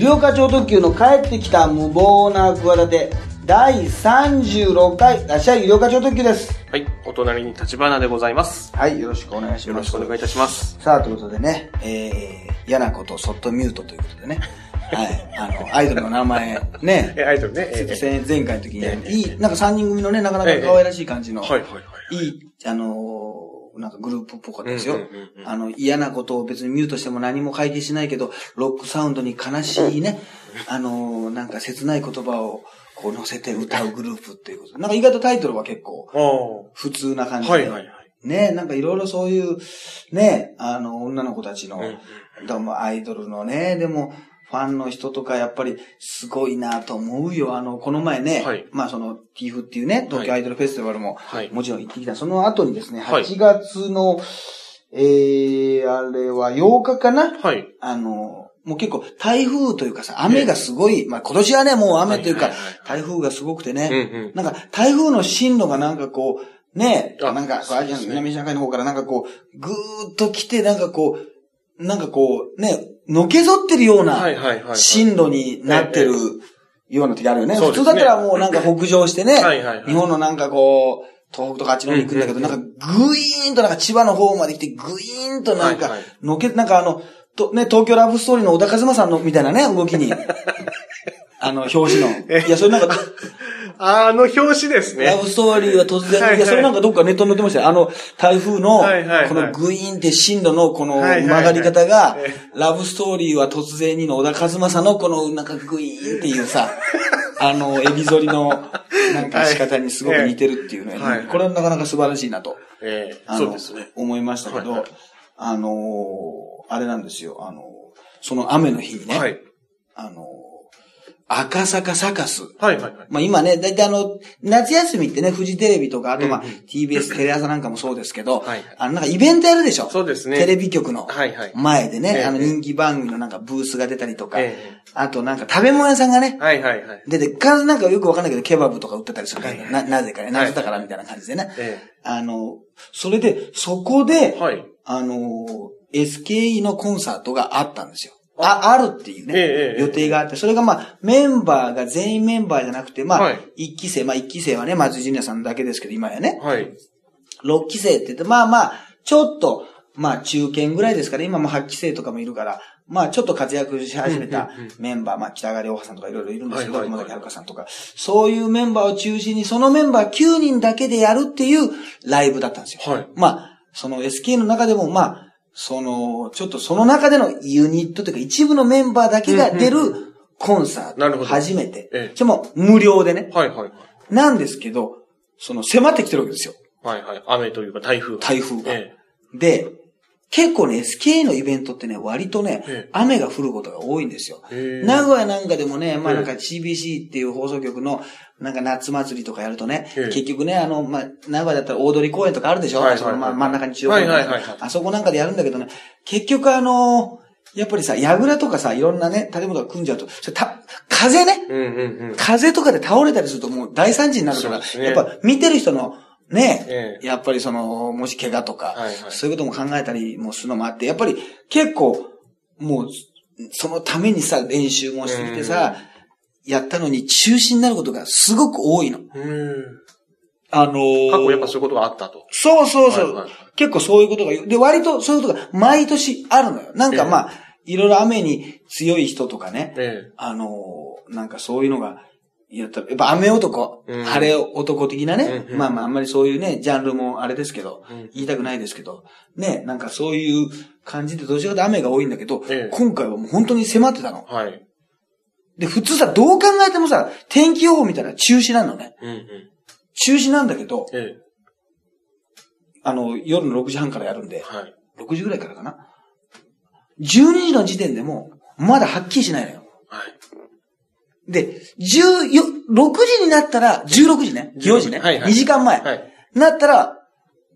医療課長特急の帰ってきた無謀な企て第36回らっしゃい医療課長特急ですはい。お隣に立花でございます。はいよろしくお願いしますよろしくお願いいたします。さあということでねえー、嫌なことそっとミュートということでね はいあのアイドルの名前ね え、アイドルね。ええ前前回の時に、ええいい、なんか3人組のね、なかなか可愛らしい感じの、はいはいはい。いい、あのーなんかグループっぽかったですよ。あの、嫌なことを別にミュートしても何も解決しないけど、ロックサウンドに悲しいね、あのーなんか切ない言葉をこう乗せて歌うグループっていうこと。なんか意外とタイトルは結構お普通な感じで。はいはいはい。ね、なんかいろいろそういう、ね、あの、女の子たちの、うんうもうアイドルのね、でも、ファンの人とかやっぱりすごいなと思うよ。あの、この前ね、はいまあその TIFF っていうね、東京アイドルフェスティバルもはいもちろん行ってきた。その後にですね、はい8月の、えー、あれは8日かな？はい。あの、もう結構台風というかさ、雨がすごい、まあ今年はね、もう雨というかはいはいはい、台風がすごくてうんね、うん。なんか台風の進路がなんかこう、ね、あなんかアジアの南シナ海の方からなんかこう、ぐーっと来て、なんかこう、なんかこう、ね、のけぞってるような。進路になってるような時あるよね。普通だったらもうなんか北上してね、日本のなんかこう、東北とかあっちの方に行くんだけど、なんかグイーンとなんか千葉の方まで来て、グイーンとなんかのけ、なんかあの、とね、東京ラブストーリーの小田和正さんのみたいなね、動きに。あの、表紙の。いや、それなんか、あの表紙ですね。ラブストーリーは突然、はいはいいや、それなんかどっかネットに載ってましたよ。あの、台風の、このグイーンって進路のこの曲がり方がえ、ラブストーリーは突然にの小田和正のこのなんかグイーンっていうさ、あの、エビ反りのなんか仕方にすごく似てるっていうね。はいはいこれはなかなか素晴らしいなと、ええあのそうですね。思いましたけど、はいはいあのーあれなんですよ。あのその雨の日にね、はい。あの赤坂サカス。はいはいはい。まあ今ね、だいたいあの、夏休みってね、フジテレビとか、あとまあうんうん TBS テレ朝なんかもそうですけど、はいあのなんかイベントやるでしょ？そうですねテレビ局のはいはい。前でね、ええあの人気番組のなんかブースが出たりとか、えあとなんか食べ物屋さんがねえ、はいはいはい。出て、必ずなんかよくわかんないけど、ケバブとか売ってたりするから、はいな、なぜかね、はい夏だからみたいな感じでね。えあの、それで、そこで、えはい。あの、SKE のコンサートがあったんですよ。あ、あ。るっていうね、ええええ。予定があって、それがまあ、メンバーが全員メンバーじゃなくて、まあ、はい。一期生、まあ一期生はね、松井ジュニアさんだけですけど、今やね、はい。六期生って言って、まあまあ、ちょっと、まあ中堅ぐらいですから、今も八期生とかもいるから、まあちょっと活躍し始めたメンバー、まあ北川良さんとかいろいろいるんですけど、はいはいはい熊崎遥さんとか、そういうメンバーを中心に、そのメンバー9人だけでやるっていうライブだったんですよ。はい。まあ、その SK の中でも、まあ、その、ちょっとその中でのユニットというか一部のメンバーだけが出るコンサート。なるほど初めて。ええしかも無料でね。はいはいはい。なんですけど、その迫ってきてるわけですよ。はいはい。雨というか台風が。台風が。えで、結構ね、SK のイベントってね、割とね、ええ雨が降ることが多いんですよ。ええ名古屋なんかでもね、まあええなんか CBC っていう放送局のなんか夏祭りとかやるとね、ええ。結局ね、あの、まあ、名古屋だったら大通公園とかあるでしょ、はいはいはいそのまあ真ん中に中央公園はいはいあそこなんかでやるんだけどね、結局あのやっぱりさ、櫓とかさ、いろんなね、建物が組んじゃうと、それた、風ね、うんうんうん。風とかで倒れたりするともう大惨事になるから、ね。やっぱ見てる人のね、ええ。やっぱりその、もし怪我とか、はいはい。そういうことも考えたりもするのもあって、やっぱり結構、もう、そのためにさ、練習もしてきてさ、やったのに中止になることがすごく多いの。うん。あのー過去やっぱそういうことがあったと。そうそうそう。はいはいはい結構そういうことが、で、割とそういうことが毎年あるのよ。なんかええまあ、いろいろ雨に強い人とかね、ええ。あのーなんかそういうのが、やったやっぱ雨男、うん晴れ男的なね、うんうんまあまああんまりそういうね、ジャンルもあれですけど、うん言いたくないですけど、ね、なんかそういう感じでどちらかと雨が多いんだけど、ええ今回はもう本当に迫ってたの。はい。で、普通さ、どう考えてもさ、天気予報見たら中止なのね。うんうん。中止なんだけど、ええ。あの、夜の6時半からやるんで、はい。6時ぐらいからかな。12時の時点でも、まだはっきりしないのよ。はい。で、10よ、6時になったら、16時ね、4時ね、はいはい2時間前、はい。なったら、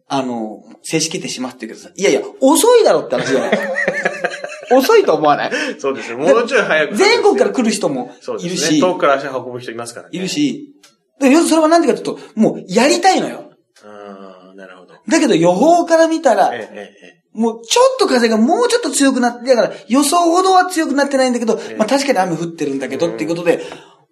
あの、正式決定しますって言うけどさ、いやいや、遅いだろって話じゃない。遅いと思わない？そうですね。もうちょい早く。全国から来る人も。いるし、遠くから足運ぶ人いますからね。いる。し、で要するにそれは何でかというと、もうやりたいのよ。ああ、なるほど。だけど予報から見たら、ええ、えもうちょっと風がもうちょっと強くなって、だから予想ほどは強くなってないんだけど、ええまあ確かに雨降ってるんだけどっていうことで、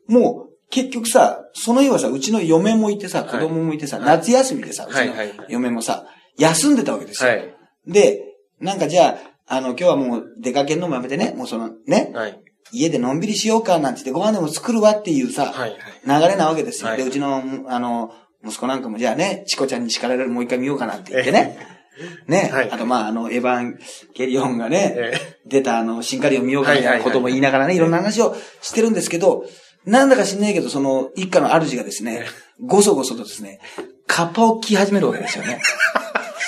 もう結局さ、その日はさ、うちの嫁もいてさ、子供もいてさ、はい夏休みでさ、うちのはいはい嫁もさ、休んでたわけですよ。はい。で、なんかじゃあ、あの、今日はもう出かけるのもやめてね、もうそのね、はい。家でのんびりしようかなんて言ってご飯でも作るわっていうさ、はい。流れなわけですよ。はいで、うちの、あの、息子なんかもじゃあね、チコちゃんに叱られるもう一回見ようかなって言ってね。ね、はいあとまあ、あの、エヴァンゲリオンがね、え出たあの、シンカリオン見ようかみたいなことも言いながらね、はいいろんな話をしてるんですけど、なんだか知んないけど、その、一家の主がですね、ごそごそとですね、カッパを着始めるわけですよね。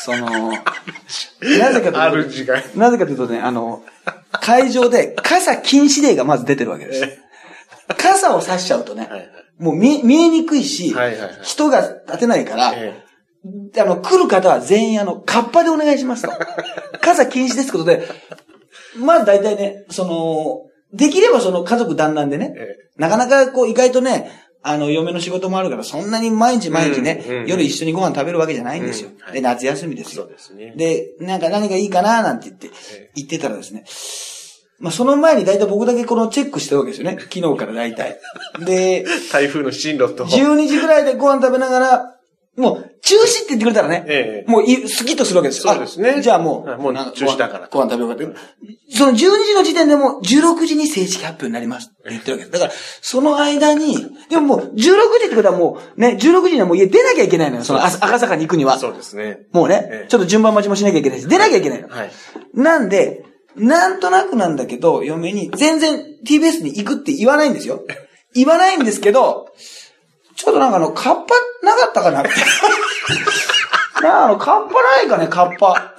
その、なぜかというと。なぜかというとね、あの、会場で傘禁止令がまず出てるわけです。傘を差しちゃうとね。もう見見えにくいし、人が立てないから、えあの、来る方は全員あの、カッパでお願いしますと。傘禁止ですことで、まあ大体ね、その、できればその家族団らんでね、えなかなかこう意外とね、あの、嫁の仕事もあるから、そんなに毎日毎日ね、うんうん夜一緒にご飯食べるわけじゃないんですよ。うんはいで、夏休みですよそう。ですね。で、なんか何がいいかななんて言ってえ、言ってたらですね、まあその前に大体僕だけこのチェックしてるわけですよね。昨日から大体。で、台風の進路と。12時ぐらいでご飯食べながら、もう、中止って言ってくれたらね、ええもうい、スキッとするわけですよ。そうですねあじゃあもう、はいもう中止だからご飯食べようかって。その12時の時点でもう16時に正式発表になりますって言ってるわけです。だから、その間に、でももう16時ってことはもう、ね、16時にはもう家出なきゃいけないのよ。その赤赤坂に行くには。そうですね。もうね、ええちょっと順番待ちもしなきゃいけないし、出なきゃいけないの。はい。なんで、なんとなくなんだけど、嫁に、全然 TBS に行くって言わないんですよ。言わないんですけど、ちょっとなんかあの、カッパなかったかな？なあ、あの、カッパないかね、カッパ。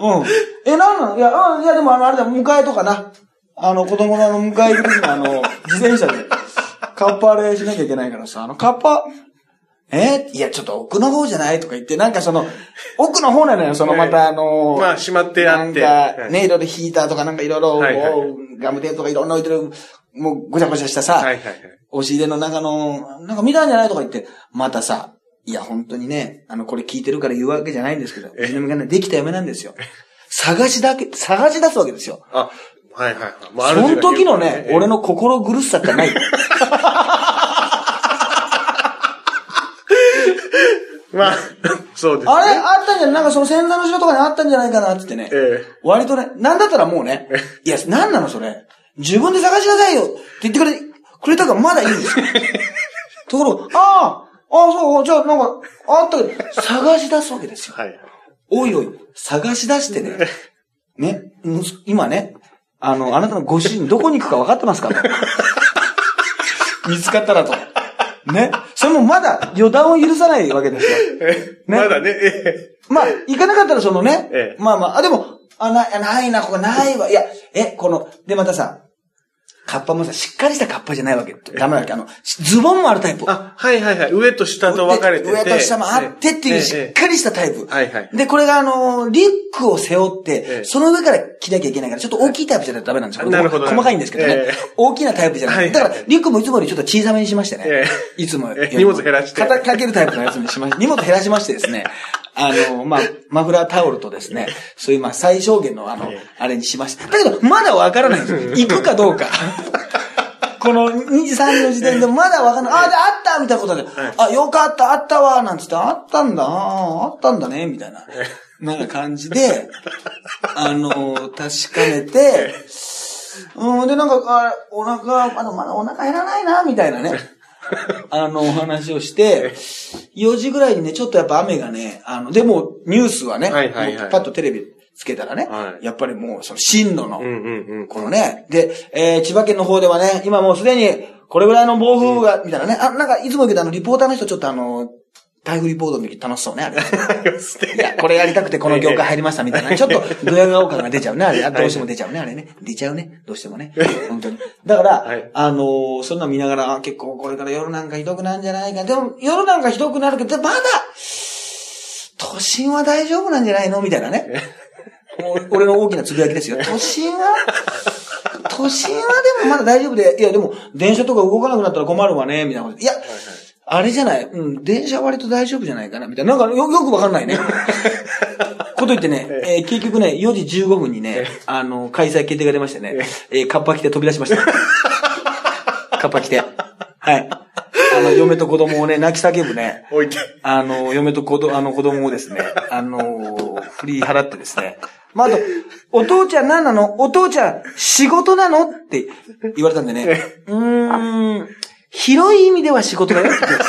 うん。え、なんなの？いや、うん、いやでもあの、あれだ、迎えとかな。あの、子供のあの、迎え行く時のあの、自転車で、カッパあれしなきゃいけないからさ、あの、カッパ、え？いや、ちょっと奥の方じゃないとか言って、なんかその、奥の方なのよ、そのまたあの、まあ、閉まってあって。なんか、はいね、いろいろヒーターとかなんかいろいろ、はいはいガムテープとかいろんな置いてる、もうごちゃごちゃしたさ、はいはいはい。押し入れの中の、なんか見たんじゃないとか言って、またさ、いや、本当にね、あの、これ聞いてるから言うわけじゃないんですけど、うちの嫁がね、できた嫁なんですよ。探しだけ、探し出すわけですよ。あ、はいはいはい。まあその時のね、俺の。の心苦しさってない。まあ、そうですね。あれあったんじゃないなんかその洗座の後ろとかにあったんじゃないかなってってね。え割とね、なんだったらもうね、いや、なんなのそれ。自分で探しなさいよって言ってくれ、くれたからまだいいんですよ。ところが、ああ、ああ、そう、じゃあなんか、あったけど、探し出すわけですよえ。はい。おいおい、探し出してね、ね、今ね、あの、あなたのご主人どこに行くか分かってますかと。見つかったらと。ね。それもまだ予断を許さないわけですよ。えまだね、えまあ、行かなかったらそのね、ええまあまあ、あ、でも、あ、な、ないな、ここないわ。いや、え、この、で、またさ、カッパもさ、しっかりしたカッパじゃないわけ。ダメだっけあの、ズボンもあるタイプ。あ、はいはいはい。上と下と分かれてて。上と下もあってっていうしっかりしたタイプ。はいはい。で、これがあの、リュックを背負って、ええその上から着なきゃいけないから、ちょっと大きいタイプじゃないとダメなんですよ。なるほど細かいんですけどね。ええ大きなタイプじゃない。だから、リュックもいつもよりちょっと小さめにしましてね。えいつも荷物減らして肩かけるタイプのやつにしまし 荷物減らしましてですね。あの、まあ、マフラータオルとですね、そういうまあ最小限のあのええ、あれにしました。だけど、まだわからないんですよ。行くかどうか。この2時、3時の時点でまだわかんない。あ、で、あったみたいなことで、あ、よかった、あったわ、なんつって、あったんだ、ああったんだね、みたいな。なんか感じで、あの、確かめて、うん、で、なんか、あお腹、あの、まだお腹減らないな、みたいなね。あの、お話をして、4時ぐらいにね、ちょっとやっぱ雨がね、あの、でも、ニュースはね、はいはいはいパッとテレビつけたらね、はいやっぱりもう、その、進路の、うんうんうん。このね、で、えー、千葉県の方ではね、今もうすでに、これぐらいの暴風が、みたいなね、あ、なんか、いつも言うけど、あの、リポーターの人ちょっとあの、台風リポートの時楽しそうね、あれ。いや、これやりたくてこの業界入りましたみたいな。ちょっと、ドヤ顔感が出ちゃうね、あれ。あ どうしても出ちゃうね、あれね。出ちゃうね。どうしてもね。本当に。だから、はいあのーそんなの見ながら、あ結構これから夜なんかひどくなるんじゃないか。でも、夜なんかひどくなるけど、まだ、都心は大丈夫なんじゃないの？みたいなね。俺の大きなつぶやきですよ。都心は、都心はでもまだ大丈夫で、いやでも、電車とか動かなくなったら困るわね、みたいなこと。いや、あれじゃない？うん、電車割と大丈夫じゃないかな？みたいな。なんかよ、よくわかんないね。こと言ってね、えー結局ね、4時15分にね、あの、開催決定が出ましてね、えーカッパ着て飛び出しました。カッパ着て。はい。あの、嫁と子供をね、泣き叫ぶね、置いて。あの、嫁と子供、あの子供をですね、あの、振り払ってですね。まあ、あと、お父ちゃん何なの？お父ちゃん仕事なの？って言われたんでね。うーん、広い意味では仕事だよって言って。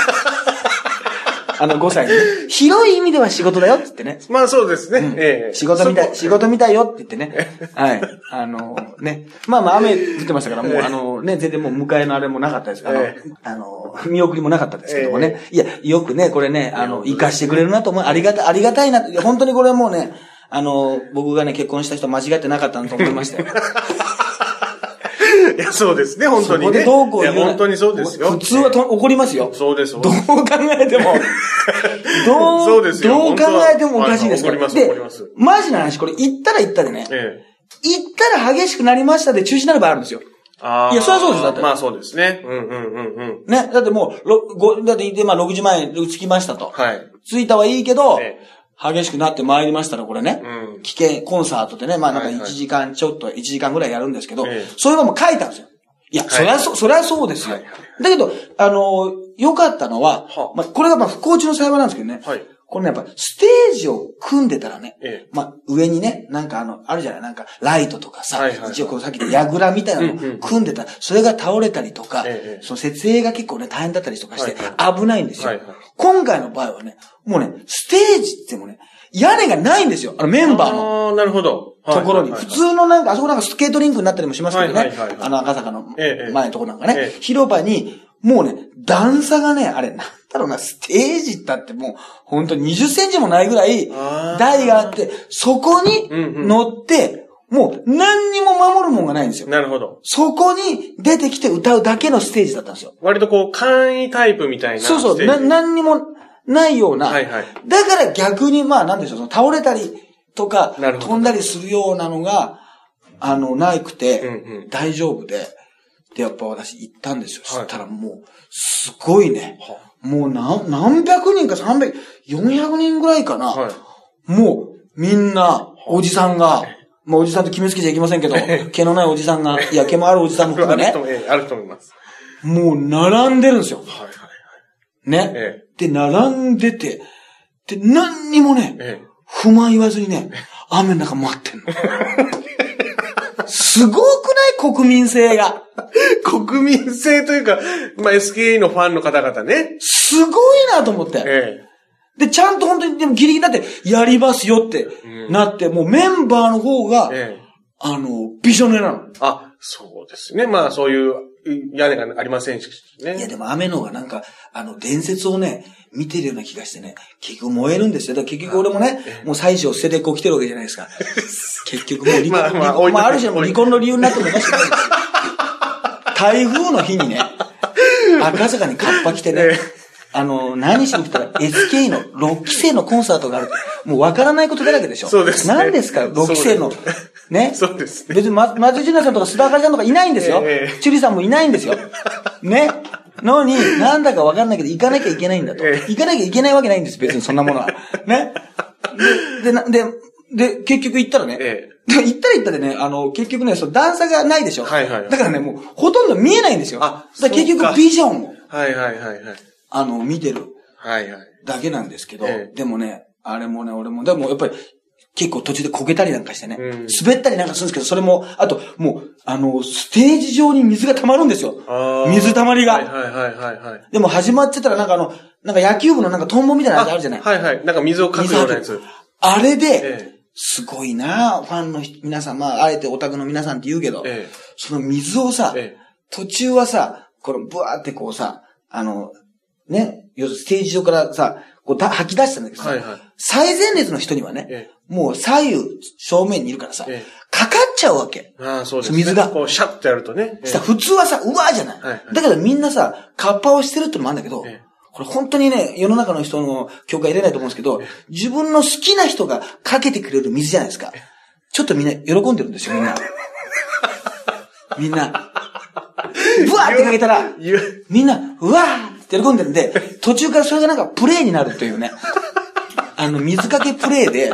あの、5歳にね。広い意味では仕事だよって言ってね。まあそうですね。ええ仕事みたい、そ仕事みたいよって言ってね。はい。あの、ね。まあまあ雨降ってましたから、もうあのね、全然もう迎えのあれもなかったです。あのえ、あの、見送りもなかったですけどもね。いや、よくね、これね、あの、生かしてくれるなと思う。ありがたい、ありがたいな。本当にこれはもうね、あの、僕がね、結婚した人間違ってなかったなと思いましたよ。いや、そうですね、本当にね。どうこういや、言うな本当にそうですよ。普通はと怒りますよ。そうです。どう考えても、どう、そうですよどう考えてもおかしいですから。怒ります怒ります、マジな話、これ言ったら言ったでね、ええ。言ったら激しくなりましたで中止になる場合あるんですよ。ああ。いやそりゃそうですだってまあそうですね。うんうんうんうん。ね。だってもう、ろごだって、で、まあ、6時前に着きましたと。はい。着いたはいいけど、え激しくなって参りましたら、これね。うん。危険、コンサートでね、まあなんかはいはい。1時間ちょっと、1時間ぐらいやるんですけど、ええ。そういうのも書いたんですよ。いや、そりゃそ、そりゃそうですよ。はいはだけど、あの、良かったのは、はあ。まあ、これがまあ不幸中の幸いなんですけどね。はい。これね、やっぱ、ステージを組んでたらね、ええ。まあ、上にね、なんかあの、あるじゃないなんか、ライトとかさ、はいはいはい。一応このさっきで櫓みたいなのを組んでた。ら、それが倒れたりとか、ええ。その設営が結構ね、大変だったりとかしてはい、危ないんですよ、はいはい今回の場合はね、もうね、ステージってもね、屋根がないんですよ。あのメンバーの。ああ、なるほど。ところに。普通のなんか、あそこなんかスケートリンクになったりもしますけどね。あの赤坂のええ前のところなんかねええ。広場に、もうね、段差がね、あれ、なんだろうな、ステージだってもう、ほんと20センチもないぐらい台があって、そこに乗って、もう何にも守るもんがないんですよ。なるほど。そこに出てきて歌うだけのステージだったんですよ。割とこう、簡易タイプみたいな。そうそう、な、何にもないような。はいはいだから逆に、まあ、なんでしょう、その倒れたりとか飛んだりするようなのが、あの、なくて、うんうん大丈夫で、で、やっぱ私行ったんですよ。そはいしたらもう、すごいね。はもう何、何百人か三百、400人ぐらいかな。はい。もう、みんな、おじさんが、まあ、おじさんと決めつけちゃいけませんけど、毛のないおじさんが、いや、毛もあるおじさんも含めねあると、、ええあると思います。もう並んでるんですよ。はいはいね。えで、並んでて、で、何にもね、ええ不満言わずにね、雨の中待ってんの。すごくない国民性が。え 国民性というか、まあ SKE のファンの方々ね。すごいなと思って。えで、ちゃんと本当に、でもギリギリだって、やりますよってなって、もうメンバーの方がえ、ええあの、ビジョネなの。あ、そうですね。まあそういう屋根がありませんしね。いや、でも雨の方がなんか、あの、伝説をね、見てるような気がしてね、結局燃えるんですよ。だから結局俺もね、もう妻子を捨ててこう来てるわけじゃないですか。結局もう離婚、まあまあまあある種の離婚の理由になってもおかしくないですよ。台風の日にね、赤坂にカッパ着てねえ、あの、何しに来たら SK の6期生のコンサートがある。もうわからないことだらけでしょ。そうですね何ですか ?6 期生の。ね？そうですね別に、ま、松井純奈さんとか須田あかりさんとかいないんですよ。ええチュリさんもいないんですよ。ね？のに、なんだかわかんないけど、行かなきゃいけないんだと。ええ行かなきゃいけないわけないんです、別にそんなものは。ね？で、で、なで、で、結局行ったらね、えで行ったら行ったでね、あの、結局ね、その段差がないでしょ。はいはいだからね、もう、ほとんど見えないんですよ。あだ結局ビジョンを、はいはいはいはい。あの、見てるはいはい。だけなんですけど、ええでもね、あれもね、俺も、でもやっぱり、結構途中でこけたりなんかしてね、うん滑ったりなんかするんですけど、それも、あと、もう、あの、ステージ上に水が溜まるんですよあ。ー水溜まりが。はいはいはいはいはい。でも始まってたらなんかあの、なんか野球部のなんかトンボみたいなやつあるじゃない？はいはい。なんか水をかくようなやつ。あれで、えすごいなファンの人皆さん、まあ、あえてオタクの皆さんって言うけど、ええその水をさ、ええ途中はさ、このブワーってこうさ、あの、ね、ステージ上からさ、こうだ吐き出したんだけどさ、はいはい最前列の人にはね、えもう左右正面にいるからさ、ええかかっちゃうわけ。ああ、そうですね。水がこう、シャッとやるとね。普通はさ、うわーじゃない,、はいはいだけどみんなさ、カッパをしてるってのもあるんだけど、ええこれ本当にね、世の中の人の境界入れないと思うんですけど、自分の好きな人がかけてくれる水じゃないですか。ちょっとみんな喜んでるんですよ、みんな。みんな。ブワーってかけたら、みんな、うわー喜んでるんで、途中からそれがなんかプレイになるというね。あの、水かけプレイで、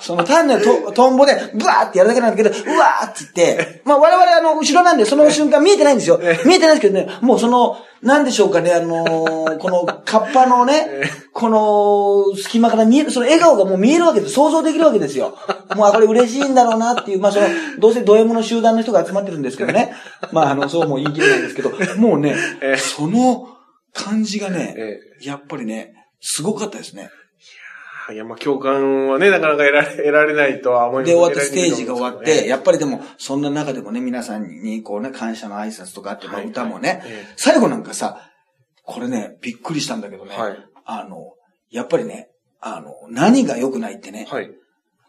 その単なるとトンボで、ブワーってやるだけなんだけど、うわーって言って、まあ我々あの、後ろなんでその瞬間見えてないんですよ。見えてないんですけどね、もうその、なんでしょうかね、あのーこの、カッパのね、この、隙間から見える、その笑顔がもう見えるわけです。想像できるわけですよ。もう、あ、これ嬉しいんだろうなっていう、まあその、どうせド M の集団の人が集まってるんですけどね。まああの、そうも言い切れないんですけど、もうね、その感じがね、えやっぱりね、すごかったですね。いや、まあ、共感はね、なかなか得られ、得られないとは思いますで、終わってステージが終わって、ややっぱりでも、そんな中でもね、皆さんにこうね、感謝の挨拶とかあって、歌もね、ええ最後なんかさ、これね、びっくりしたんだけどね、はいあの、やっぱりね、あの、何が良くないってね、はい。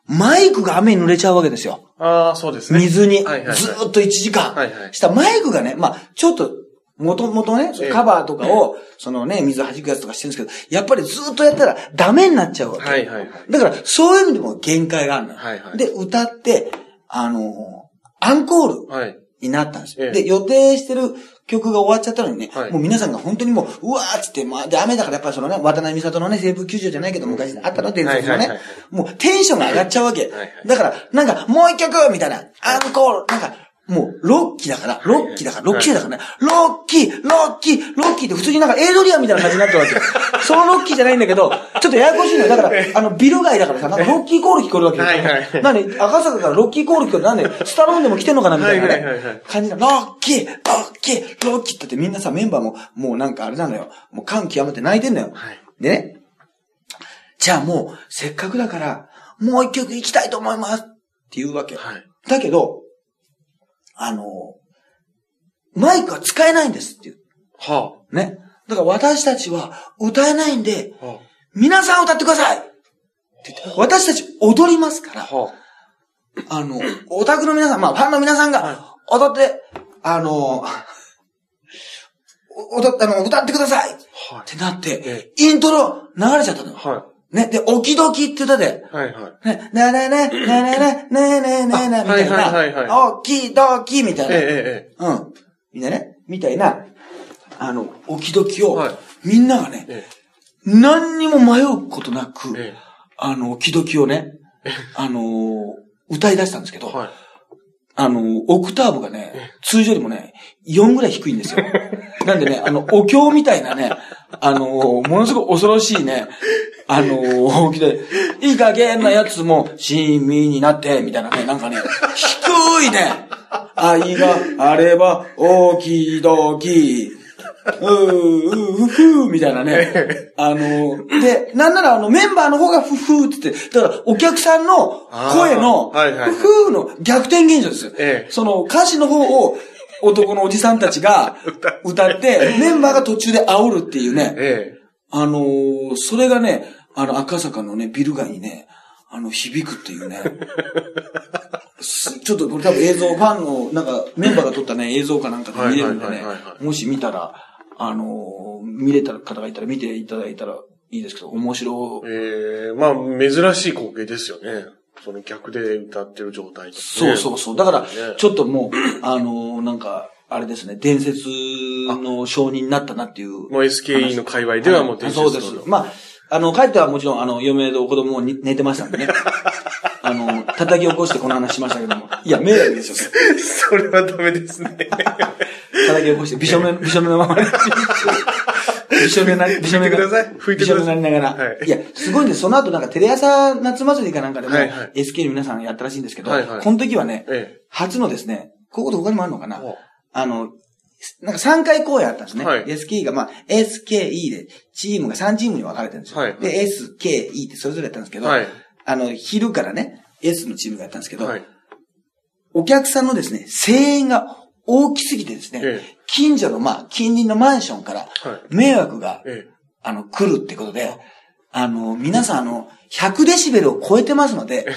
マイクが雨に濡れちゃうわけですよ。ああ、そうですね。水に、ずっと1時間。はいはいしたらマイクがね、まあちょっと、もともとね、カバーとかを、そのね、水弾くやつとかしてるんですけど、やっぱりずーっとやったらダメになっちゃうわけ。はいはいはい。だから、そういう意味でも限界があるのよ。はいはいで、歌って、あのアンコールはい。になったんですよ。ええで、予定してる曲が終わっちゃったのにね、はいもう皆さんが本当にもう、うわーっつって、まあ、で、雨だからやっぱりそのね、渡辺美里のね、西部球場じゃないけど、昔あったの、伝説のねもうテンションが上がっちゃうわけ。はいはいだから、なんか、もう一曲みたいな、アンコール、なんか、もう、ロッキーだから、ロッキーだから、ロッキーだからね、ロッキー、ロッキー、ロッキーって普通になんかエイドリアンみたいな感じになってるわけ。そのロッキーじゃないんだけど、ちょっとややこしいのよ。だから、あの、ビル街だからさ、なんかロッキーコール聞こえるわけよ。はいはいなんで、赤坂からロッキーコール聞こえる。なんで、スタローンでも来てんのかなみたいなはいはいはいはいね。感じな。ロッキー、ロッキー、ロッキーって言ってみんなさ、メンバーも、もうなんかあれなのよ。もう感極めて泣いてんのよ。はいでね。じゃあもう、せっかくだから、もう一曲行きたいと思いますって言うわけよ。はい。だけど、あの、マイクは使えないんですっていう。はね。だから私たちは歌えないんで、あ。は皆さん歌ってくださいって言って私たち踊りますからあ。、はあの、オタクの皆さん、まあ、ファンの皆さんが踊って、あの、お踊って、あの、歌ってくださいっあ。はい。てなってえ、イントロ流れちゃったのよ。はね。で、おきどきって歌で、い。はいはい。ね、ななな、ななな、ななな、なな、みたいあはいはいはいな、おきどきみたいな。えええええうん。みんなね、みたいな、あの、おきどきをはい、みんながね、え。え何にも迷うことなく、え。えあの、おきどきをね、あのー歌い出したんですけど、え。はい。あのーオクターブがね、通常よりもね、4ぐらい低いんですよ。なんでね、あの、お経みたいなね、あのーものすごい恐ろしいね、あのー、大きで、いい加減なやつも、親身になって、みたいなね、なんかね、低いね、愛があれば、大きどき、うー、うー、ふー、みたいなね。あの、で、なんならあのメンバーの方がふふーって言って、だからお客さんの声の、ふふーの逆転現象ですよ。ええ。その歌詞の方を男のおじさんたちが 歌って、メンバーが途中で煽るっていうね。ええ。あのーそれがね、あの赤坂のね、ビル街にね、あの、響くっていうね。すちょっとこれ多分映像、ファンの、なんか、メンバーが撮ったね、映像かなんかで見れるんでねもし見たら、あのー見れた方がいたら見ていただいたらいいですけど、面白い。ええまあ、珍しい光景ですよね。その逆で歌ってる状態と、ね。そうそうそう。だからね、ちょっともう、あのーなんか、あれですね、伝説の証人になったなっていう。もう SKE の界隈ではもう伝説そうです。まあ、あの、帰ってはもちろん、あの、嫁と子供もに寝てましたんでね。あの、叩き起こしてこの話しましたけども。いや、迷惑ですよ。それはダメですね。叩き起こして、びしょめ、びしょめのままに。びしょめな、びしょめ拭いてください拭いてくださいびしょなりながら。はいい、や、すごいんです。その後なんかテレ朝夏祭りかなんかでも、はいはい SK の皆さんやったらしいんですけど、はいはいこの時はね、え初のですね、ここで他にもあるのかな？おあの、なんか3回公演あったんですね。はい SKE が、まあ、SKE で、チームが3チームに分かれてるんですよ。はいで、SKE ってそれぞれやったんですけえ。ど、はい。あの、昼からね、S のチームがやったんですけど、はい。お客さんのですね、声援が大きすぎてですね、ええ。近所の、まあ、近隣のマンションからはい、迷惑が、えあの、来るってことで、あの、皆さん、あの、100デシベルを超えてますので、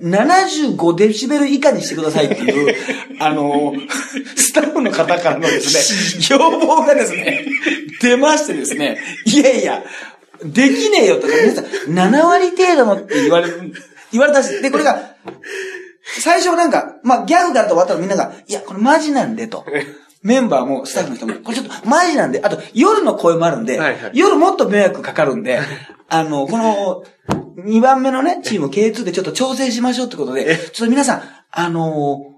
75デシベル以下にしてくださいっていう、あの、スタッフの方からのですね、要望がですね、出ましてですね、いやいや、できねえよとか、皆さん、7割程度のって言われる、言われたし、で、これが、最初なんか、まあ、ギャグだと終わったらみんなが、いや、これマジなんでと。メンバーもスタッフの人も、これちょっとマジなんで、あと夜の声もあるんで、はいはい。夜もっと迷惑かかるんで、あの、この、2番目のね、チーム K2 でちょっと調整しましょうってことで、ちょっと皆さん、あのー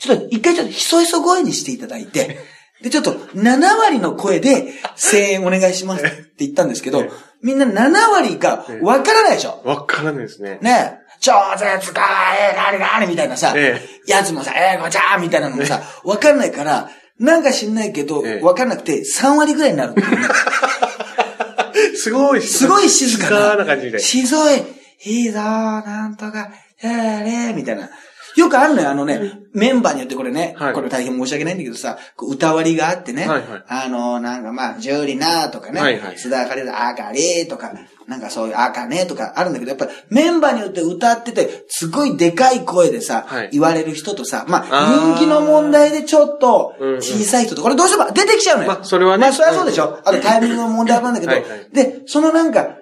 ちょっと一回ちょっとひそひそ声にしていただいて、で、ちょっと7割の声で声援お願いしますって言ったんですけどえ。え、みんな7割がわからないでしょ。わからないですね。ね。え、超絶かえー、なになにみたいなさ、えやつもさ、えー、ごちゃーみたいなのもさ、わかんないから、なんか知んないけど、ええわかんなくて3割ぐらいになる。すごい、すごい静かな。な感じで。静い、いいぞー、なんとか、えー、ねーみたいな。よくあるのよ、あのね、メンバーによってこれね、はいこれ大変申し訳ないんだけどさ、歌割りがあってね、はいはいあの、なんかまあ、ジュリナーとかね、はいはい須田あかりだ、あかりとか、なんかそういうあかねとかあるんだけど、やっぱりメンバーによって歌ってて、すごいでかい声でさ、はい。言われる人とさ、まあ、あー。人気の問題でちょっとうんうん。小さい人と、これどうしても出てきちゃうのよ。まあそれはね。まあ、それはそうでしょ。あとタイミングの問題なんだけど。はいはい、で、そのなんか、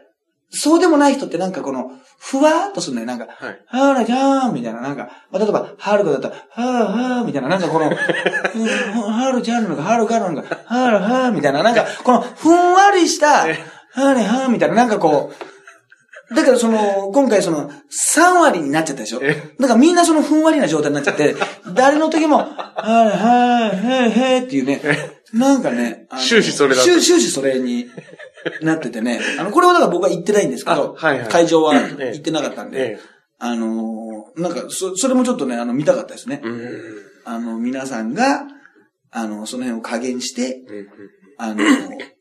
そうでもない人ってなんかこの、ふわーっとするのよ。なんか、はい。はーらじゃーんみたいな、なんか、まあ、例えば、はるかだったら、はーはーみたいな、なんかこの、うんはるちゃんなのか、はるかなのか、はるはーみたいな、なんか、この、ふんわりした、はえーれはーみたいな、なんかこう、だからその、今回その、3割になっちゃったでしょ？え？だからみんなそのふんわりな状態になっちゃって、誰の時も、はーはーへーへーっていうね、なんかね、終始それだ終終始それになっててね、あの、これはだから僕は言ってないんですけど、あはいはい。会場はええ。行ってなかったんで、えあのーなんか、そ、それもちょっとね、あの、見たかったですね。あの、皆さんが、あの、その辺を加減して、あの、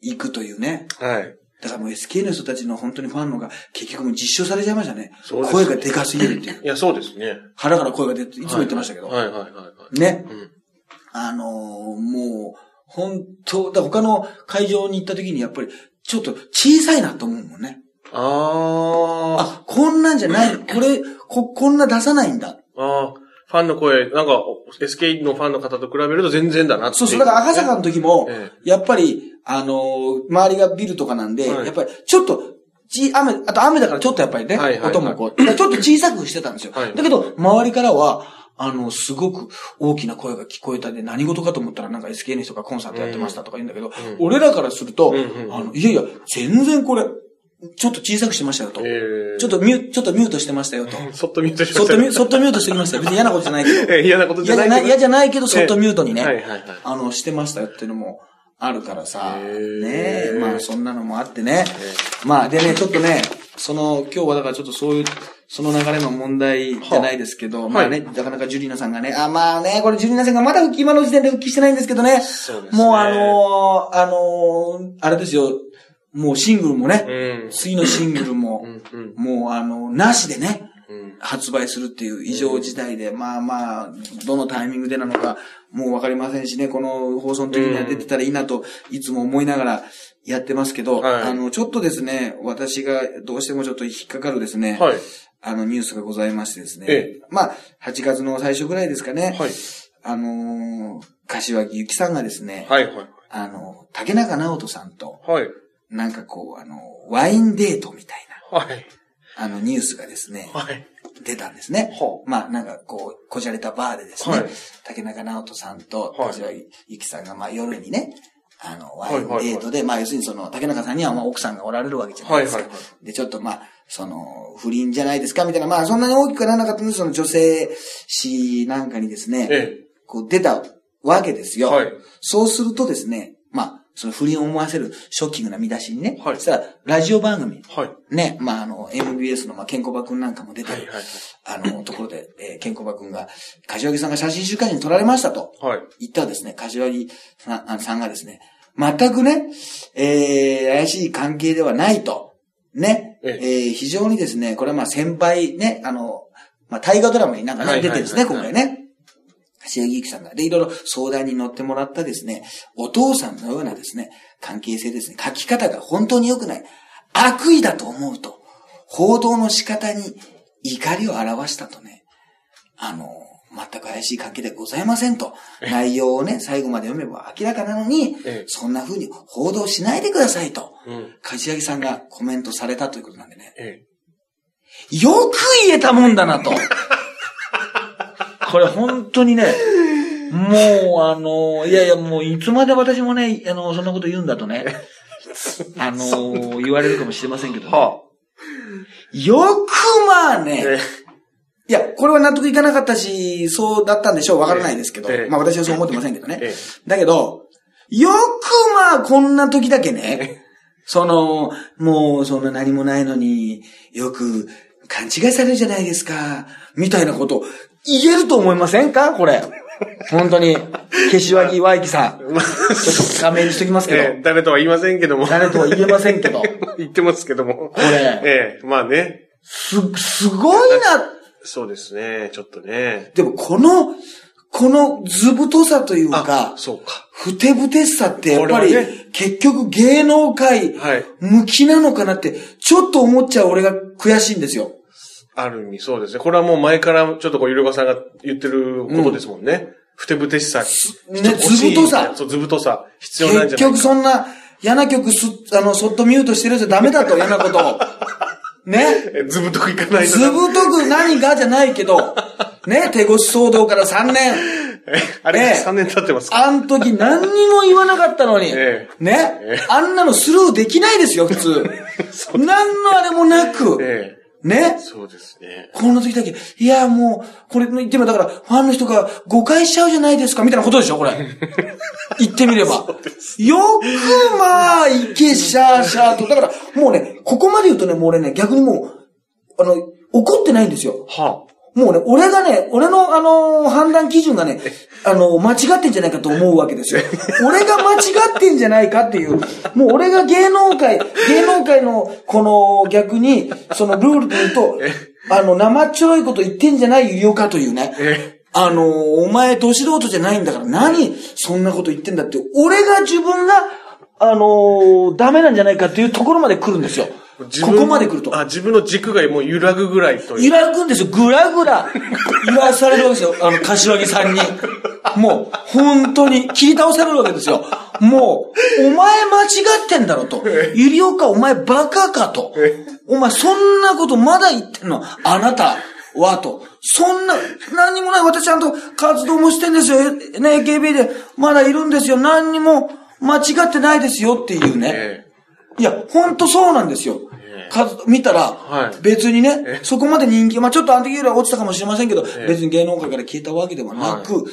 行くというね。はい。だからもう SK の人たちの本当にファンのが結局もう実証されちゃいましたね。そうです声がでかすぎるっていう。いや、そうですね。腹から声が出て、いつも言ってましたけど。はいはいはいはい。ね。うんあのーもう、本当だ他の会場に行った時にやっぱり、ちょっと小さいなと思うもんね。ああ、こんなんじゃない、これ、こ、こんな出さないんだ。あ。ああ。ファンの声、なんか、SK のファンの方と比べると全然だなっていそうそう、だから赤坂の時もえ、やっぱり、あのー周りがビルとかなんで、はいやっぱり、ちょっと、ち、雨、あと雨だからちょっとやっぱりね、はいはいはい音もこう、だからちょっと小さくしてたんですよ。はいだけど、周りからは、あの、すごく大きな声が聞こえたで、何事かと思ったらなんか SK の人がコンサートやってましたとか言うんだけど、俺らからすると、うんうんあの、いやいや、全然これ、ちょっと小さくしてましたよと。ええちょっとミュ、ちょっとミュートしてましたよと。そっとミュートしましたそっとミュ、そっとミュートしてきましたよ。別に嫌なことじゃないけど。ええ嫌なことじゃないけど。嫌じゃない、嫌じゃないけど、そっとミュートにね、はいはいはい。あの、してましたよっていうのもあるからさ、ねえ、まあそんなのもあってね。まあでね、ちょっとね、その、今日はだからちょっとそういう、その流れの問題じゃないですけど、はまあね、なかなかジュリーナさんがね、あ、まあね、これジュリーナさんがまだ復帰、今の時点で復帰してないんですけどね。そうですねもうあのーあのーあれですよ、もうシングルもね、うん。次のシングルも、うんうんもうあの、なしでね、うん。発売するっていう異常事態で、まあまあ、どのタイミングでなのか、もうわかりませんしね、この放送の時には出てたらいいなと、いつも思いながらやってますけど、はいあの、ちょっとですね、私がどうしてもちょっと引っかかるですね、はい。あの、ニュースがございましてですね、えまあ、8月の最初ぐらいですかね、はい。あのー柏木由紀さんがですね、はいはい。あの、竹中直人さんと、はい。なんかこう、あの、ワインデートみたいはい。な、あの、ニュースがですね、はい。出たんですね。はまあ、なんかこう、こじゃれたバーでですね、はい竹中直人さんと、はい柏木由紀さんが、まあ、夜にね、あの、ワインデートで、まあ、要するにその、竹中さんには、まあ、奥さんがおられるわけじゃないですか。はいはいはで、ちょっとまあ、その、不倫じゃないですか、みたいな、まあ、そんなに大きくはならなかったので、その女性誌なんかにですね、えこう出たわけですよ。はいそうするとですね、まあ、その不倫を思わせるショッキングな見出しにね、はいそしたら、ラジオ番組、え。はい。ね、まあ、あの、MBS の、まあ、ケンコバくんなんかも出てる、はいはいあの、ところで、えー、ケンコバくんが、柏木さんが写真週刊誌に撮られましたとはい。言ったらですね、柏木さんあさんがですね、全くね、えー、怪しい関係ではないと。ね、ええー非常にですね、これはまあ先輩ね、あの、まあ大河ドラマになんかね、出てるんですね、はい今回ね。柏木由紀さんが。で、いろいろ相談に乗ってもらったですね、お父さんのようなですね、関係性ですね、書き方が本当に良くない。悪意だと思うと、報道の仕方に怒りを表したとね、あの、全く怪しい関係ではございませんと、内容をね、最後まで読めば明らかなのにええ、そんな風に報道しないでくださいと、うん。柏木さんがコメントされたということなんでね、えよく言えたもんだなと。これ本当にね、もう、あの、いやいや、もう、いつまで私もね、あの、そんなこと言うんだとね、あの、言われるかもしれませんけど、はよくまあね、えいや、これは納得いかなかったし、そうだったんでしょう、わからないですけど、ええ。まあ私はそう思ってませんけどね。ええ。だけど、よくまあこんな時だけね、その、もうそんな何もないのによく勘違いされるじゃないですか、みたいなこと言えると思いませんか？これ。本当に、消しわぎわいきさん。まあちょっと画面にしときますけど、ええ誰とは言いませんけども。誰とは言えませんけど、言ってますけども。これええまあね。す、すごいなそうですね。ちょっとね。でもこの、この図太さというか、そうか。ふてぶてしさってやっぱり、ね結局芸能界はい向きなのかなって、ちょっと思っちゃう俺が悔しいんですよ。ある意味そうですね。これはもう前からちょっとこう、ゆるかさんが言ってることですもんね。ふてぶてしさ。ね欲しい図太さそう、図太さ。必要なんじ結ゃないか。局そんな嫌な曲す、あの、そっとミュートしてるじゃダメだと、嫌なことを。ね。えずぶとくいかないとずぶとく何かじゃないけど、ね、手越し騒動から3年。えあれ、ええ3年経ってますか？あん時何にも言わなかったのに。ええね、ええあんなのスルーできないですよ、普通。何のあれもなく。ええね？そうですね。この時だけ、いや、もう、これ言ってみれば、だから、ファンの人が誤解しちゃうじゃないですか、みたいなことでしょ、これ。言ってみれば。よく、まあ、いけ、シャーシャーと。だから、もうね、ここまで言うとね、もう俺ね、逆にもう、あの、怒ってないんですよ。はもうね、俺がね、俺の、あのー判断基準がね、あの間違ってんじゃないかと思うわけですよ。俺が間違ってんじゃないかっていう、もう俺が芸能界、芸能界の、この、逆に、そのルールで言うと、あの、生っちょろいこと言ってんじゃないよかというね。えあのーお前、ど素人じゃないんだから、何、そんなこと言ってんだって、俺が自分が、あのーダメなんじゃないかっていうところまで来るんですよ。ここまで来ると。あ、自分の軸がもう揺らぐぐらいという。揺らぐんですよ。ぐらぐら。揺らされるわけですよ。あの、柏木さんに。もう、本当に、切り倒されるわけですよ。もう、お前間違ってんだろと。ゆりおか、お前バカかと。お前、そんなことまだ言ってんのあなたはと。そんな、何にもない。私ちゃんと活動もしてんですよ。ね、AKB でまだいるんですよ。何にも間違ってないですよっていうね。えいや、ほんとそうなんですよ。数見たら、はい。別にね、えそこまで人気、まあちょっとあの時よりは落ちたかもしれませんけど、え別に芸能界から消えたわけではなく、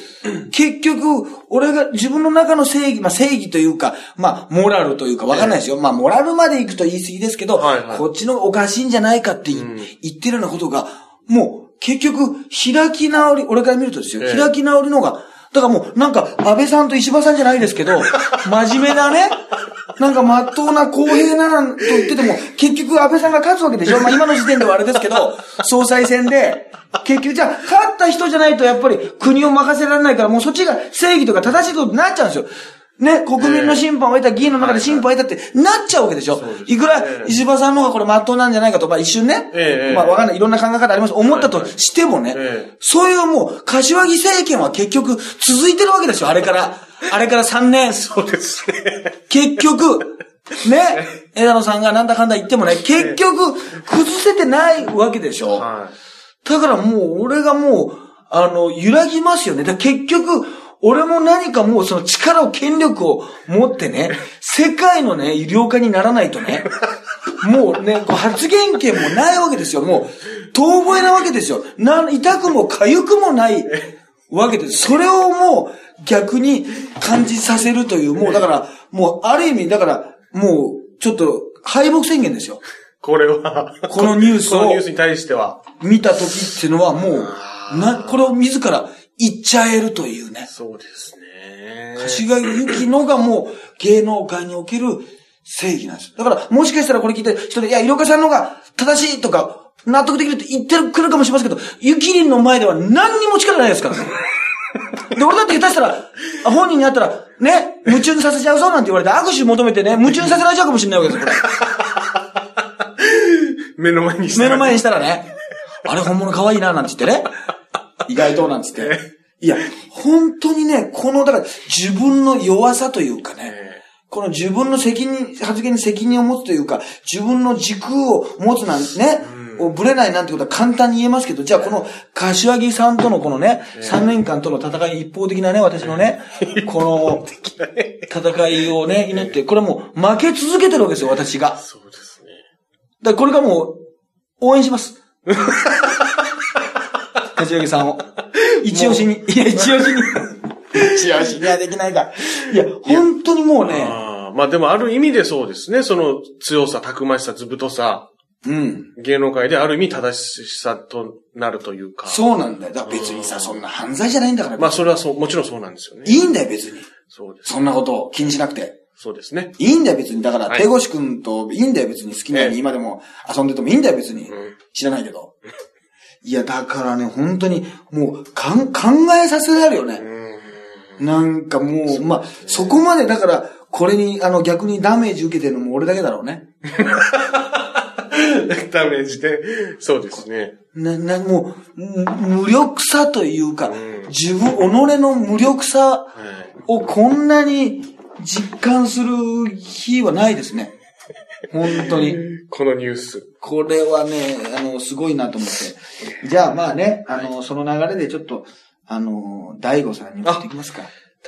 結局、俺が自分の中の正義、まあ正義というか、まあモラルというかわかんないですよ。まあモラルまで行くと言い過ぎですけど、こっちのおかしいんじゃないかって言,、ってるようなことが、もう結局、開き直り、俺から見るとですよ、ええ。開き直りの方が、だからもう、なんか、安倍さんと石破さんじゃないですけど、真面目なね、なんか真っ当な公平ななんと言ってても、結局安倍さんが勝つわけでしょまあ今の時点ではあれですけど、総裁選で、結局じゃあ、勝った人じゃないとやっぱり国を任せられないから、もうそっちが正義とか正しいことになっちゃうんですよ。ね、国民の審判を得た、議員の中で審判を得たってなっちゃうわけでしょいくら石破さんの方がこれ真っ当なんじゃないかと、まあ一瞬ね、ええまあわかんない、いろんな考え方あります。思ったとしてもね、ええそういうもう、柏木政権は結局続いてるわけですよ、あれから。あれから3年。そうですね。結局、ね、枝野さんがなんだかんだ言ってもね、結局、崩せてないわけでしょ。はだからもう、俺がもう、あの、揺らぎますよね。結局、俺も何かもうその力を、権力を持ってね、世界のね、医療家にならないとね、もうね、こう発言権もないわけですよ。もう、遠吠えなわけですよ。な、痛くも痒くもないわけです。それをもう逆に感じさせるという、もうだから、もうある意味、だから、もう、ちょっと敗北宣言ですよ。い。これは、このニュースをこのニュースに対しては。見た時っていうのはもう、な、これを自ら言っちゃえるというね。そうですね。柏木由紀のがもう芸能界における正義なんです。だから、もしかしたらこれ聞いて人で、いや、色岡さんのが正しいとか、納得できるって言ってくるかもしれませんけど、ゆきりんの前では何にも力ないですから。で、俺だって下手したら、あ本人に会ったら、ね、夢中にさせちゃうぞなんて言われて握手求めてね、夢中にさせられちゃうかもしれないわけですよ。目の前にした目の前にししたらね、あれ本物可愛いな、なんて言ってね。意外と、なんつって。いや、本当にね、この、だから、自分の弱さというかね、えこの自分の責任、発言に責任を持つというか、自分の軸を持つなんてね、をぶれないなんてことは簡単に言えますけど、じゃあこの柏木さんとのこのね、3年間との戦い、一方的なね、私のね、この戦いをね、祈って、これもう負け続けてるわけですよ、私が。そうですね。だからこれからもう、応援します。柏木さんを。一押しに。いや、一押しに。一押しにはできないから。いや、本当にもうね、まあでもある意味でそうですね。その強さ、たくましさ、ずぶとさ、うん。芸能界である意味正しさとなるというか。そうなんだよ。だ別にさ、そんな犯罪じゃないんだから。まあそれはそう、もちろんそうなんですよね。いいんだよ、別に。そうです。そんなことを気にしなくて。そうですね。いいんだよ、別に。だから、はい手越くんといいんだよ、別に。好きなようにええ今でも遊んでてもいいんだよ、別に。うん知らないけど。いや、だからね、本当に、もう、かん、考えさせられるよね。うん。なんかもう、まあ、そこまで、だから、これに、あの、逆にダメージ受けてるのも俺だけだろうね。ダメージで、そうですね。な、な、もう、む無力さというか、ん自分、己の無力さはい。をこんなに実感する日はないですね。本当に。このニュース。これはね、あの、すごいなと思って。じゃあまあね、あの、その流れでちょっと、あの、大悟さんに送っていきますか。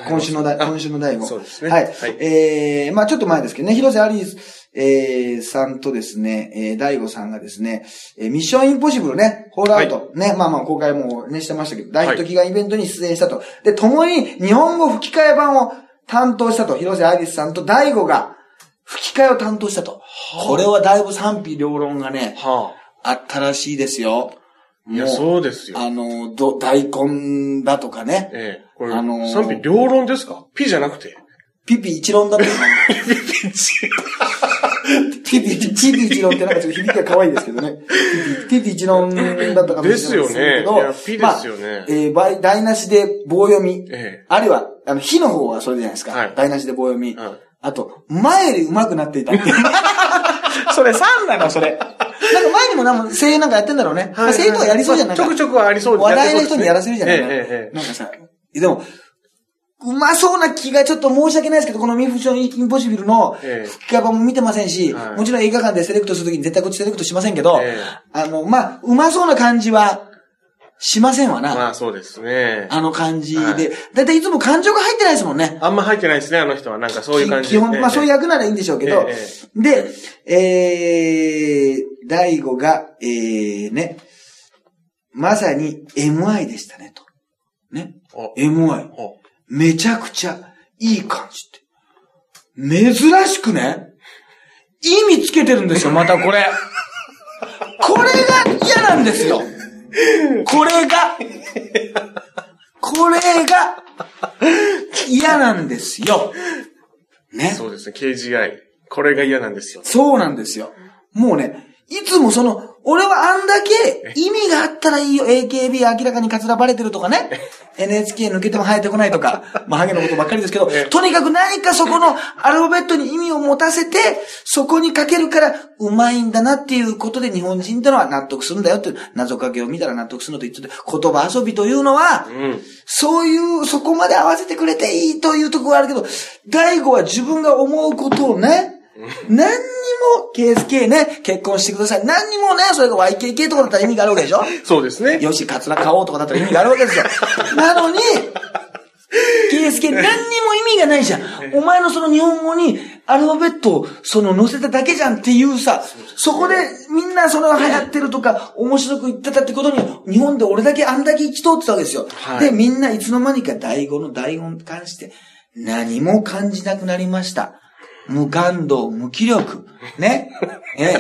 今週の大、あ今週の大悟。そうですねはい。はいえー、まあちょっと前ですけどね、広瀬アリス、えー、さんとですね、えー、大悟さんがですね、えーミッションインポッシブルね、ホールアウト、ね、まあまあ公開もね、してましたけど、大ヒット祈願イベントに出演したと。で、共に日本語吹き替え版を担当したと。広瀬アリスさんと大悟が吹き替えを担当したと。これはだいぶ賛否両論がね、はあったらしいですよ。あ。いや、もそうですよ。あの、ど、大根だとかね。ええ。これ、あのー賛否両論ですか？ピじゃなくて。ピピ一論だと か。ピピ、ピピ一論ってなんかちょっと響きが可愛いですけどね。ピピ、ピピ一論だったかもしれないですよねけどいやピですよねまあえー倍台無しで棒読み。ええ。あるいは、あの、火の方はそれじゃないですか。はい台無しで棒読み。はいあと、前より上手くなっていた。それ3なの、それ。なんか前にもなんか声優なんかやってんだろうね。まあ声優とかやりそうじゃない。ちょくちょくはありそう話題の人にやらせるじゃない、ええええなんかさ、でも、うまそうな気がちょっと申し訳ないですけど、このミッションインポッシブルのええ。吹き替え版も見てませんし、はい。もちろん映画館でセレクトするときに絶対こっちセレクトしませんけど、ええ。あの、まあ、うまそうな感じはしませんわな。まあそうですね。あの感じで。はいだいたいいつも感情が入ってないですもんね。あんま入ってないですね、あの人は。なんかそういう感じ基本、まあそういう役ならいいんでしょうけど、えで、えー、大悟が、えー、ね、まさに MI でしたね、と。ね。お MI。おめちゃくちゃいい感じって。珍しくね、意味つけてるんですよ、またこれ。これが嫌なんですよ。これが。これが嫌なんですよ。ね。そうですね、KGI。これが嫌なんですよ。そうなんですよ。もうね、いつもその、俺はあんだけ意味があったらいいよ。AKB 明らかにカツラバレてるとかね。NHK 抜けても生えてこないとか。まあ、ハゲのことばっかりですけど、とにかく何かそこの アルファベットに意味を持たせて、そこにかけるからうまいんだなっていうことで日本人ってのは納得するんだよっていう謎かけを見たら納得するのと言ってて、言葉遊びというのは、うん。そういう、そこまで合わせてくれていいというところがあるけど、大悟は自分が思うことをね、何にも、KSK ね、結婚してください。何にもね、それが YKK とかだったら意味があるわけでしょ？そうですね。よし、カツラ買おうとかだったら意味があるわけですよ。なのに、KSK 何にも意味がないじゃん。お前のその日本語にアルファベットをその載せただけじゃんっていうさ、そこでみんなそれが流行ってるとか面白く言ってたってことに、日本で俺だけあんだけ生き通ってたわけですよ。はいで、みんないつの間にか第五の第五に関して何も感じなくなりました。無感動、無気力。ね。ええ。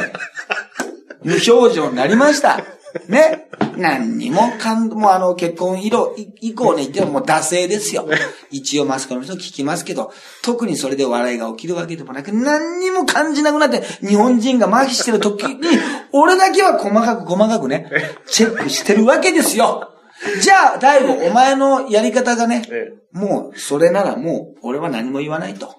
無表情になりました。ね。何にも感動、もうあの結婚以降以降ね、言ってももう惰性ですよ。一応マスコミの人聞きますけど、特にそれで笑いが起きるわけでもなく、何にも感じなくなって、日本人が麻痺してる時に、俺だけは細かく細かくね、チェックしてるわけですよ。じゃあ、大悟、お前のやり方がね、えもう、それならもう、俺は何も言わないと。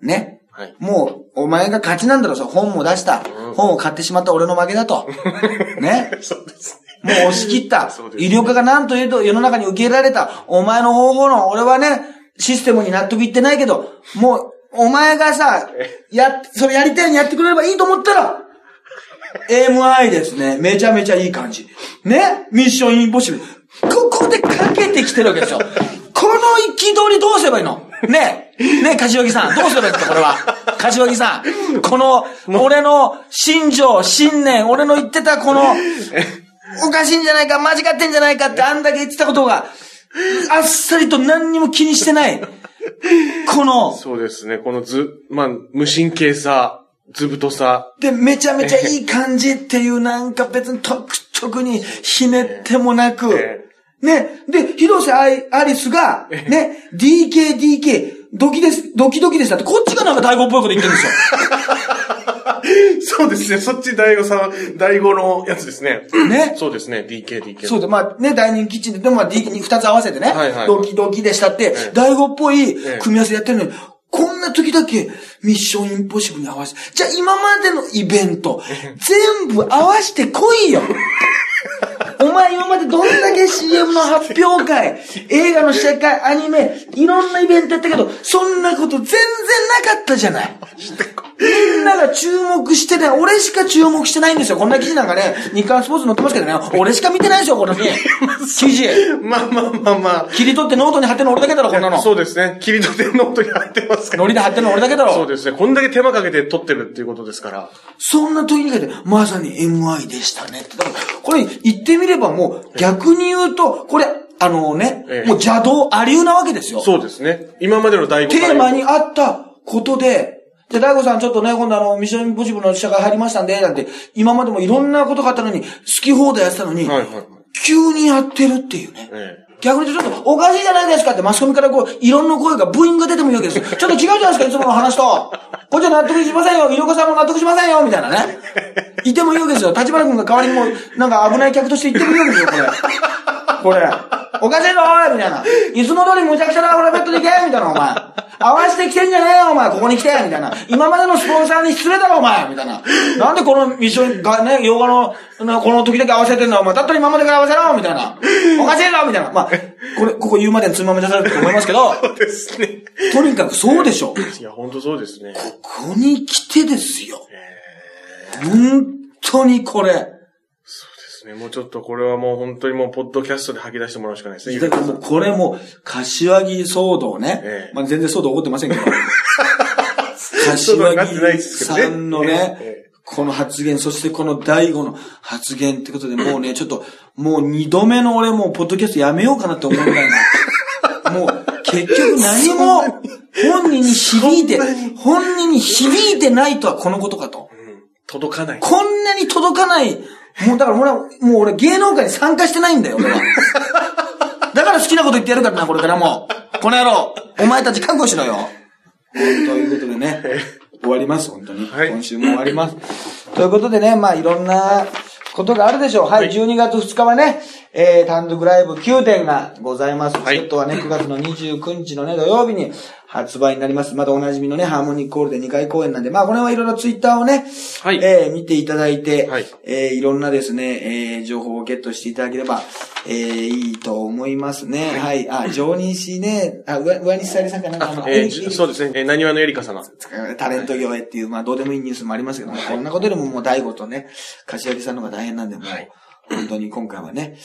ね。はい。もう、お前が勝ちなんだろ、そう本も出した。本を買ってしまった俺の負けだと。ね？そうですもう押し切った医療科が何と言うと世の中に受け入れられた。お前の方法の、俺はね、システムに納得いってないけど、もう、お前がさ、や、それやりたいようにやってくれればいいと思ったら、MI ですね。めちゃめちゃいい感じ。ね？ミッションインポッシブル。ここでかけてきてるわけですよ。この憤りどうすればいいの？ねね柏木さん、どうすればいいですか、これは。柏木さん。この、俺の心情、信念、俺の言ってたこの、おかしいんじゃないか、間違ってんじゃないかってあんだけ言ってたことが、あっさりと何にも気にしてない。この、そうですね。このず、まあ、無神経さ、ずぶとさ。で、めちゃめちゃいい感じっていうなんか別に特直にひねってもなく、ね。で、広瀬アアリスが、ね、DK、DK、ドキです、ドキドキでしたって、こっちがなんか大悟っぽいこと言ってるんですよ。そうですね。そっち大悟さん、大悟のやつですね。ね。そうですね。DK、DK。そうで、まあね、ダイニングキッチンで、でもまあ DK に二つ合わせてね。はいはい。ドキドキでしたって、大悟っぽい組み合わせやってるのに、こんな時だけミッションインポッシブルに合わせて。じゃあ今までのイベント、全部合わせてこいよお前今までどんだけ CM の発表会、映画の試写会、アニメ、いろんなイベントやったけど、そんなこと全然なかったじゃない。みんなが注目してね、俺しか注目してないんですよ。こんな記事なんかね、日刊スポーツ載ってますけどね、俺しか見てないですよ、この記事。まあまあまあまあ。切り取ってノートに貼ってんの俺だけだろ、こんなの。そうですね。切り取ってノートに貼ってますから。ノリで貼ってんの俺だけだろ。そうですね。こんだけ手間かけて撮ってるっていうことですから。そんな時に書いて、まさに MI でしたね。だから、これ言ってみればもう、逆に言うと、これ、あのね、ええ、もう邪道ありうなわけですよ。そうですね。今までの第5テーマにあったことで、じゃ大悟さんちょっとね、今度あの、ミッションインポッシブルの試写会入りましたんで、なんて、今までもいろんなことがあったのに、好き放題やってたのに、急にやってるっていうね。ええ逆にちょっとおかしいじゃないですかってマスコミからこう、いろんな声が、ブーイングが出てもいいわけですよ。ちょっと違うじゃないですか、いつもの話と。こっちは納得しませんよ。井岡さんも納得しませんよ。みたいなね。いてもいいわけですよ。立花君が代わりにもう、なんか危ない客として言ってもいいわけですよ、これ。これ。おかしいぞ、おいみたいな。いつも通りむちゃくちゃなオラベットで行けみたいな、お前。合わせてきてんじゃねえよ、お前。ここに来てみたいな。今までのスポンサーに失礼だろ、お前みたいな。なんでこのミッションがね、洋画の、この時だけ合わせてんのお前。だったら今までから合わせろみたいな。おかしいぞみたいな。まあ、これ、ここ言うまでにつまめ出されると思いますけど。そうですね。とにかくそうでしょ。いや、本当そうですね。ここに来てですよ。本当にこれ。ですね。もうちょっとこれはもう本当にもうポッドキャストで吐き出してもらうしかないですね。だからもうこれも、柏木騒動ね。ええ、まあ全然騒動起こってませんけど。柏木さんのね、え、この発言、そしてこの第五の発言ってことでもうね、ちょっと、もう二度目の俺もうポッドキャストやめようかなって思うぐらいな。もう、結局何も、本人に響いて、本人に響いてないとはこのことかと。うん、届かない。こんなに届かない もうだから俺は、もう俺芸能界に参加してないんだよ、俺は。だから好きなこと言ってやるからな、これからもう。この野郎、お前たち覚悟しろよ。ということでね、終わります、本当に。はい、今週も終わります。ということでね、まあいろんなことがあるでしょう。はい、12月2日はね、えー、単独ライブ9点がございます。チケットはね、9月の29日のね、土曜日に発売になります。またおなじみのね、ハーモニックホールで2回公演なんで、まあこれはいろいろツイッターをね、はい、えー、見ていただいて、はい、えー、いろんなですね、えー、情報をゲットしていただければ、えー、いいと思いますね。はい。あ、上西ね、あ、上上西さゆりさんかなんかあの、えー、そうですね、えー、何話のエリカ様。タレント業へっていう、まあどうでもいいニュースもありますけども、こんなことよりももう大悟とね、柏木さんの方が大変なんで、もう、はい本当に今回はね、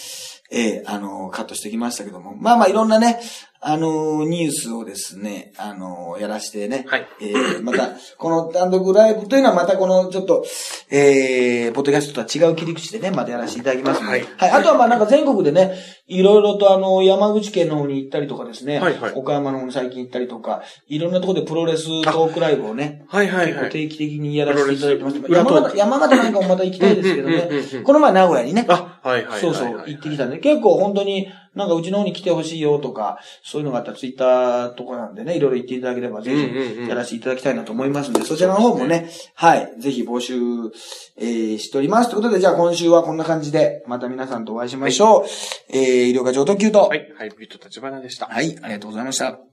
ええー、あの、カットしてきましたけども。まあまあいろんなね、あの、ニュースをですね、あの、やらしてね。はい。えー、また、この単独ライブというのはまたこの、ちょっと、えー、ポッドキャストとは違う切り口でね、またやらせていただきますので。はい。はい。あとはまあなんか全国でね、いろいろとあの、山口県の方に行ったりとかですね。はいはい。岡山の方に最近行ったりとか、いろんなところでプロレストークライブをね。はいはいはい。定期的にやらせていただいてます。山形、山形なんかもまた行きたいですけどね。この前名古屋にね。あ、はいはい。そうそう、行ってきたんで、結構本当に、なんかうちの方に来てほしいよとか、そういうのがあったらツイッターとかなんでね、いろいろ言っていただければぜひやらせていただきたいなと思いますので、そちらの方もね、はい、ぜひ募集、えー、しております。ということで、じゃあ今週はこんな感じで、また皆さんとお会いしましょう。はい、えー、医療課長特急と。はい、はい、ビート立花でした。はい、ありがとうございました。